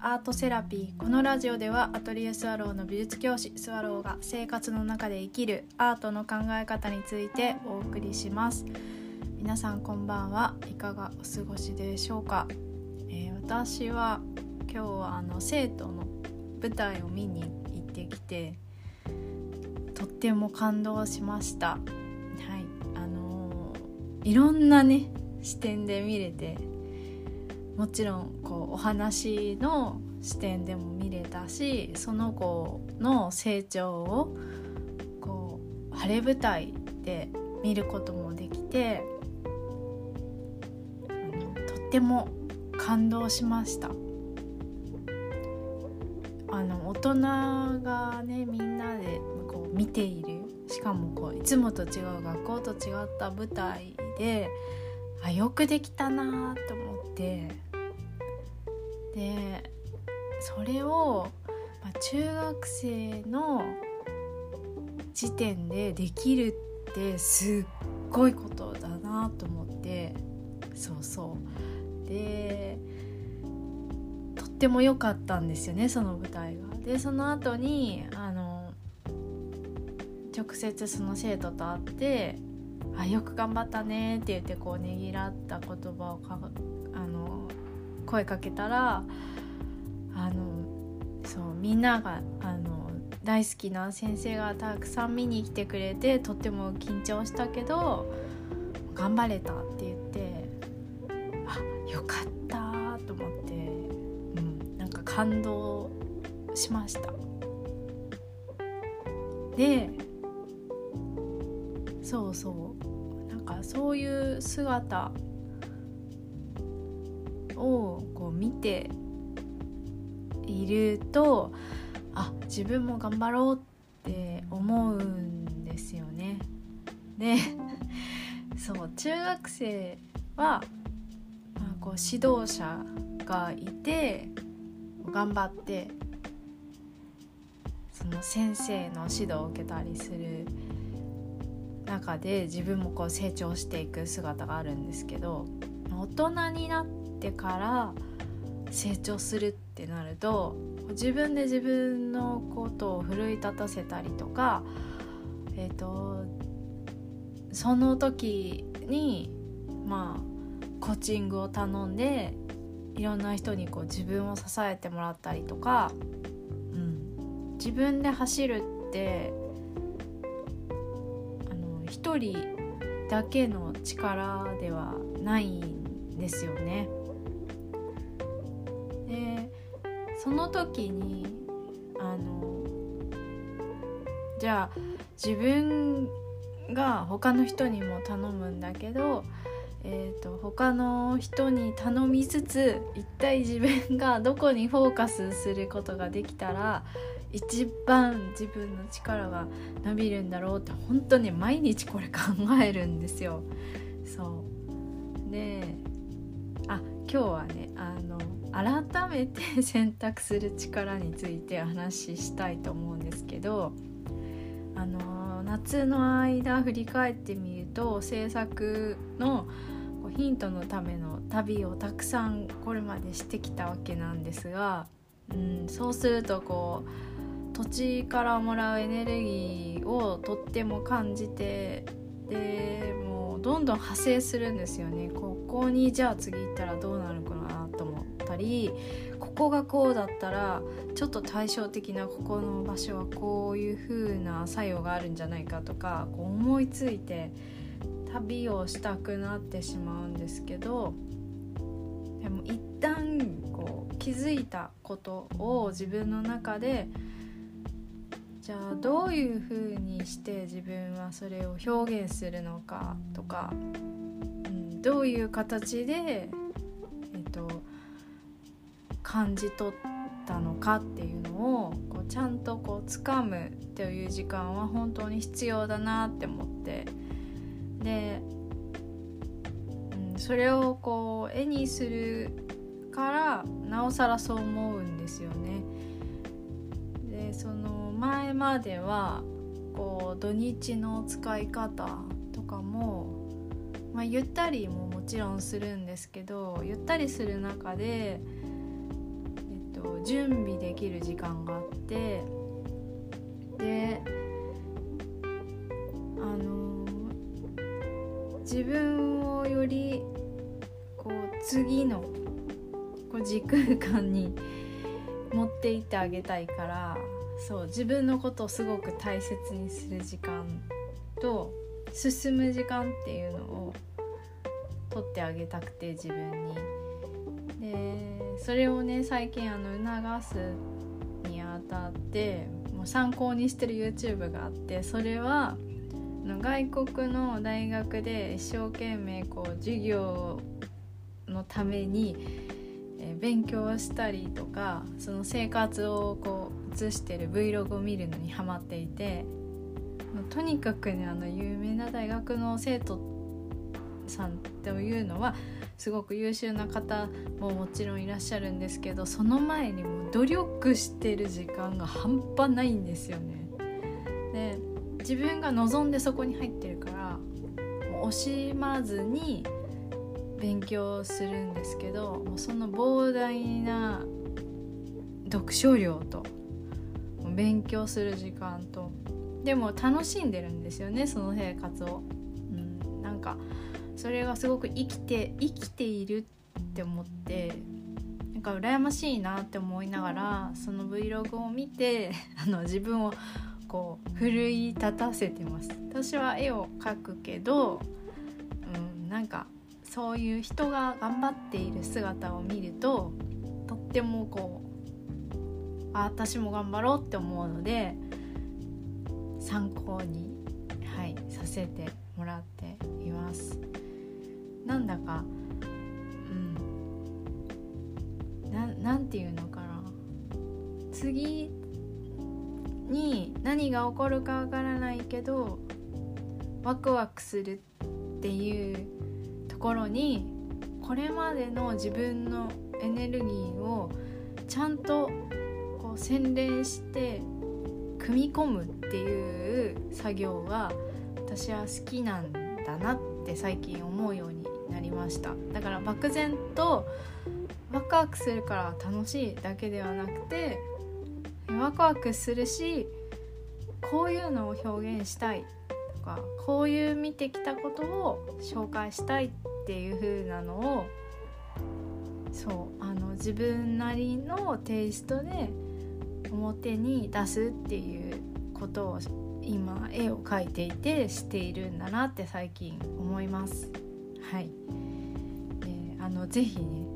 アートセラピー。このラジオではアトリエスワローの美術教師スワローが生活の中で生きるアートの考え方についてお送りします。皆さんこんばんは。いかがお過ごしでしょうか、えー、私は今日はあの生徒の舞台を見に行ってきてとっても感動しました。はい。あのー、いろんなね視点で見れてもちろんこうお話の視点でも見れたしその子の成長をこう晴れ舞台で見ることもできてとっても感動しました。あの大人がねみんなでこう見ているしかもこういつもと違う学校と違った舞台であよくできたなと思ってでそれを、まあ、中学生の時点でできるってすっごいことだなと思ってそうそうでとっても良かったんですよねその舞台が。でその後にあの直接その生徒と会って「あよく頑張ったね」って言ってこうねぎらった言葉をか声かけたらあのそうみんながあの大好きな先生がたくさん見に来てくれてとっても緊張したけど頑張れたって言ってあよかったと思って、うん、なんか感動しました。でそうそうなんかそういう姿をこう見ているとあ自分も頑張ろうって思うんですよね。で そう中学生は、まあ、こう指導者がいて頑張ってその先生の指導を受けたりする中で自分もこう成長していく姿があるんですけど大人になってから成長するってなると自分で自分のことを奮い立たせたりとかえ、ー、とその時にまあコーチングを頼んでいろんな人にこう自分を支えてもらったりとか、うん、自分で走るってあの一人だけの力ではないんですよね。その時にあのじゃあ自分が他の人にも頼むんだけど、えーと、他の人に頼みつつ一体自分がどこにフォーカスすることができたら一番自分の力が伸びるんだろうって本当に毎日これ考えるんですよ。そうであ今日はねあの改めて選択する力についてお話ししたいと思うんですけどあの夏の間振り返ってみると制作のヒントのための旅をたくさんこれまでしてきたわけなんですが、うん、そうするとこう土地からもらうエネルギーをとっても感じてでもうどんどん派生するんですよね。ここにじゃあ次行ったらどうなるかなったりここがこうだったらちょっと対照的なここの場所はこういう風な作用があるんじゃないかとかこう思いついて旅をしたくなってしまうんですけどでも一旦こう気づいたことを自分の中でじゃあどういうふうにして自分はそれを表現するのかとか、うん、どういう形で、感じ取ったのかっていうのをこうちゃんとこう掴むという時間は本当に必要だなって思ってで、うん、それをこう絵にするからなおさらそう思うんですよね。でその前まではこう土日の使い方とかも、まあ、ゆったりももちろんするんですけどゆったりする中で、と、準備できる時間があってであの自分をよりこう次のこう時空間に 持っていってあげたいからそう自分のことをすごく大切にする時間と進む時間っていうのを取ってあげたくて自分に。でそれをね最近あの促すにあたってもう参考にしてる YouTube があってそれは外国の大学で一生懸命こう授業のために勉強したりとかその生活をこう映してる Vlog を見るのにハマっていてとにかくねあの有名な大学の生徒さんというのはすごく優秀な方ももちろんいらっしゃるんですけどその前にも努力してる時間が半端ないんですよね。で自分が望んでそこに入ってるから惜しまずに勉強するんですけどもうその膨大な読書量と勉強する時間とでも楽しんでるんですよねその生活を。うん、なんかそれがすごく生きて生きているって思ってなんか羨ましいなって思いながらその Vlog を見て あの自分をこう奮い立たせてます私は絵を描くけど、うん、なんかそういう人が頑張っている姿を見るととってもこうあ私も頑張ろうって思うので参考に、はい、させてもらっています。なんだかうん。ななんていうのかな。次に何が起こるかわからないけどワクワクするっていうところにこれまでの自分のエネルギーをちゃんとこう洗練して組み込むっていう作業が私は好きなんだなって最近思うようになりましただから漠然とワクワクするから楽しいだけではなくてワクワクするしこういうのを表現したいとかこういう見てきたことを紹介したいっていう風なのをそうあの自分なりのテイストで表に出すっていうことを今絵を描いていてしているんだなって最近思います。はい、えー、あのぜひね、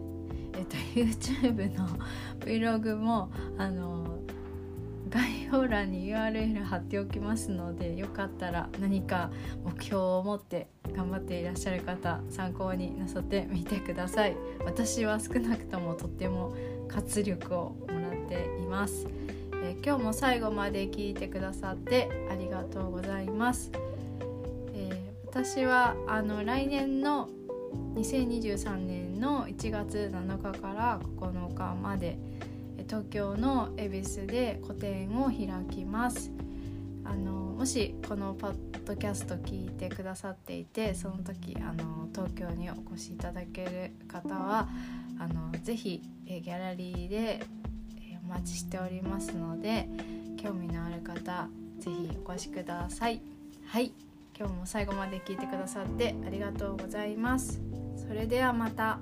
えっと、YouTube の Vlog もあの概要欄に URL 貼っておきますのでよかったら何か目標を持って頑張っていらっしゃる方参考になさってみてください。私は少なくともとっても活力をもらっています、えー、今日も最後まで聞いてくださってありがとうございます、私はあの来年の2023年の1月7日から9日まで東京の恵比寿で個展を開きます。あのもしこのポッドキャスト聞いてくださっていてその時あの東京にお越しいただける方はあのぜひギャラリーでお待ちしておりますので興味のある方ぜひお越しください。はい。今日も最後まで聞いてくださってありがとうございますそれではまた。